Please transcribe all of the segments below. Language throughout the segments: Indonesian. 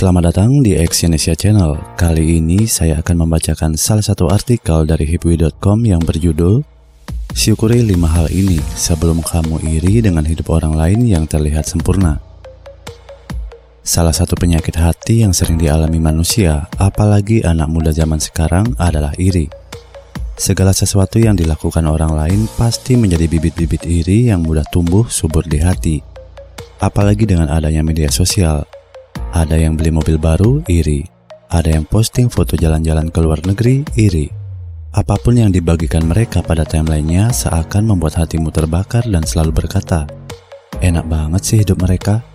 Selamat datang di Exyonesia Channel. Kali ini saya akan membacakan salah satu artikel dari hipwi.com yang berjudul Syukuri lima hal ini sebelum kamu iri dengan hidup orang lain yang terlihat sempurna. Salah satu penyakit hati yang sering dialami manusia, apalagi anak muda zaman sekarang adalah iri. Segala sesuatu yang dilakukan orang lain pasti menjadi bibit-bibit iri yang mudah tumbuh subur di hati. Apalagi dengan adanya media sosial, ada yang beli mobil baru, iri. Ada yang posting foto jalan-jalan ke luar negeri, iri. Apa pun yang dibagikan mereka pada timelinenya seakan membuat hatimu terbakar dan selalu berkata, Enak banget sih hidup mereka.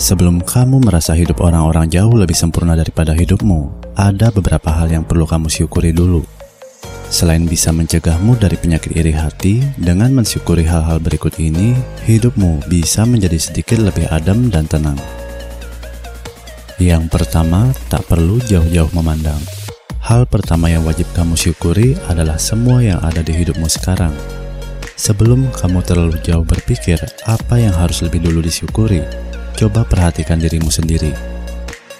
Sebelum kamu merasa hidup orang-orang jauh lebih sempurna daripada hidupmu, ada beberapa hal yang perlu kamu syukuri dulu. Selain bisa mencegahmu dari penyakit iri hati, dengan mensyukuri hal-hal berikut ini, hidupmu bisa menjadi sedikit lebih adem dan tenang. Yang pertama, tak perlu jauh-jauh memandang. Hal pertama yang wajib kamu syukuri adalah semua yang ada di hidupmu sekarang. Sebelum kamu terlalu jauh berpikir apa yang harus lebih dulu disyukuri, coba perhatikan dirimu sendiri.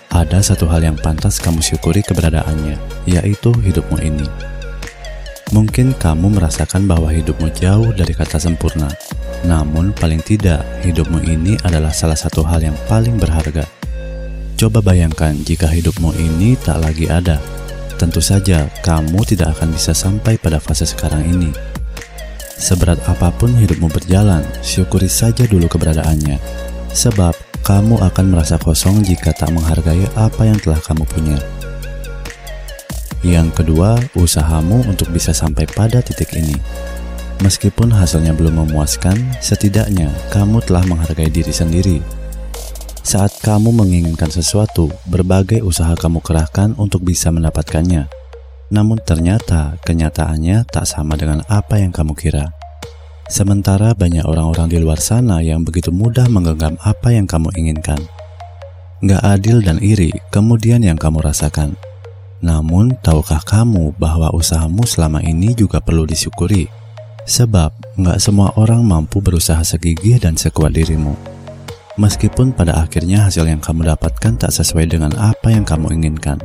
Ada satu hal yang pantas kamu syukuri keberadaannya, yaitu hidupmu ini. Mungkin kamu merasakan bahwa hidupmu jauh dari kata sempurna, namun paling tidak hidupmu ini adalah salah satu hal yang paling berharga. Coba bayangkan jika hidupmu ini tak lagi ada. Tentu saja kamu tidak akan bisa sampai pada fase sekarang ini. Seberat apa pun hidupmu berjalan, syukuri saja dulu keberadaannya. Sebab kamu akan merasa kosong jika tak menghargai apa yang telah kamu punya. Yang kedua, usahamu untuk bisa sampai pada titik ini. Meskipun hasilnya belum memuaskan, setidaknya kamu telah menghargai diri sendiri saat kamu menginginkan sesuatu, berbagai usaha kamu kerahkan untuk bisa mendapatkannya. Namun ternyata kenyataannya tak sama dengan apa yang kamu kira. Sementara banyak orang-orang di luar sana yang begitu mudah menggenggam apa yang kamu inginkan. Gak adil dan iri kemudian yang kamu rasakan. Namun, tahukah kamu bahwa usahamu selama ini juga perlu disyukuri? Sebab, gak semua orang mampu berusaha segigih dan sekuat dirimu. Meskipun pada akhirnya hasil yang kamu dapatkan tak sesuai dengan apa yang kamu inginkan,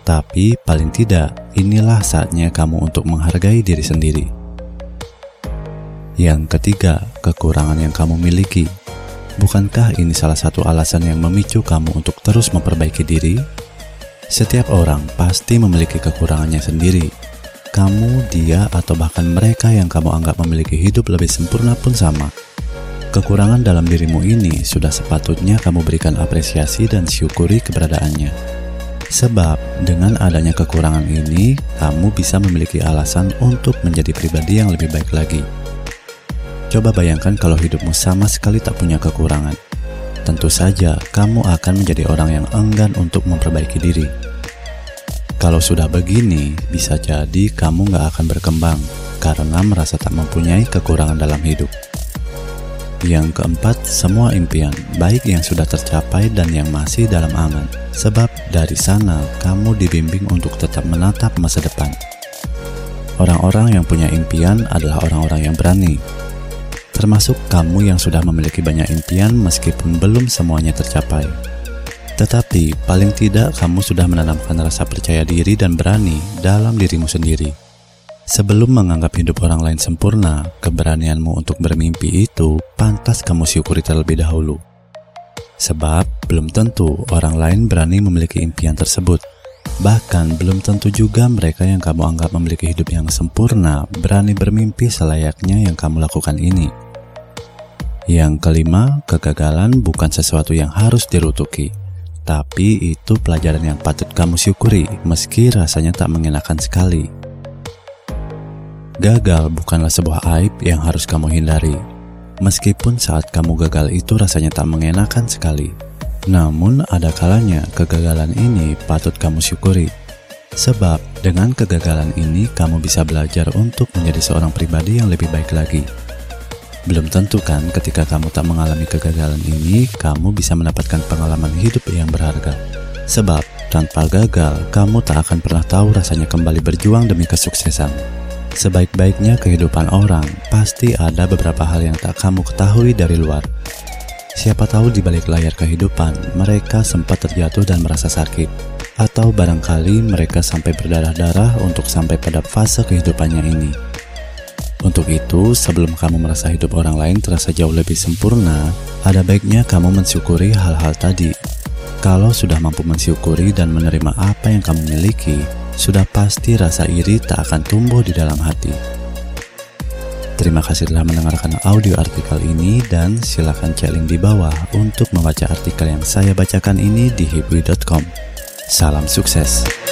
tapi paling tidak inilah saatnya kamu untuk menghargai diri sendiri. Yang ketiga, kekurangan yang kamu miliki. Bukankah ini salah satu alasan yang memicu kamu untuk terus memperbaiki diri? Setiap orang pasti memiliki kekurangannya sendiri. Kamu, dia, atau bahkan mereka yang kamu anggap memiliki hidup lebih sempurna pun sama. Kekurangan dalam dirimu ini sudah sepatutnya kamu berikan apresiasi dan syukuri keberadaannya. Sebab dengan adanya kekurangan ini, kamu bisa memiliki alasan untuk menjadi pribadi yang lebih baik lagi. Coba bayangkan kalau hidupmu sama sekali tak punya kekurangan. Tentu saja kamu akan menjadi orang yang enggan untuk memperbaiki diri. Kalau sudah begini, bisa jadi kamu gak akan berkembang karena merasa tak mempunyai kekurangan dalam hidup. Yang keempat, semua impian, baik yang sudah tercapai dan yang masih dalam angan. Sebab dari sana kamu dibimbing untuk tetap menatap masa depan. Orang-orang yang punya impian adalah orang-orang yang berani. Termasuk kamu yang sudah memiliki banyak impian meskipun belum semuanya tercapai. Tetapi paling tidak kamu sudah menanamkan rasa percaya diri dan berani dalam dirimu sendiri. Sebelum menganggap hidup orang lain sempurna, keberanianmu untuk bermimpi itu pantas kamu syukuri terlebih dahulu. Sebab belum tentu orang lain berani memiliki impian tersebut. Bahkan belum tentu juga mereka yang kamu anggap memiliki hidup yang sempurna berani bermimpi selayaknya yang kamu lakukan ini. Yang kelima, kegagalan bukan sesuatu yang harus dirutuki, tapi itu pelajaran yang patut kamu syukuri meski rasanya tak mengenakan sekali. Gagal bukanlah sebuah aib yang harus kamu hindari. Meskipun saat kamu gagal itu rasanya tak mengenakan sekali. Namun ada kalanya kegagalan ini patut kamu syukuri. Sebab dengan kegagalan ini kamu bisa belajar untuk menjadi seorang pribadi yang lebih baik lagi. Belum tentu kan ketika kamu tak mengalami kegagalan ini, kamu bisa mendapatkan pengalaman hidup yang berharga. Sebab tanpa gagal, kamu tak akan pernah tahu rasanya kembali berjuang demi kesuksesan. Sebaik-baiknya kehidupan orang, pasti ada beberapa hal yang tak kamu ketahui dari luar. Siapa tahu di balik layar kehidupan, mereka sempat terjatuh dan merasa sakit. Atau barangkali mereka sampai berdarah-darah untuk sampai pada fase kehidupannya ini. Untuk itu, sebelum kamu merasa hidup orang lain terasa jauh lebih sempurna, ada baiknya kamu mensyukuri hal-hal tadi. Kalau sudah mampu mensyukuri dan menerima apa yang kamu miliki, sudah pasti rasa iri tak akan tumbuh di dalam hati. Terima kasih telah mendengarkan audio artikel ini dan silakan cek link di bawah untuk membaca artikel yang saya bacakan ini di hibui.com. Salam sukses.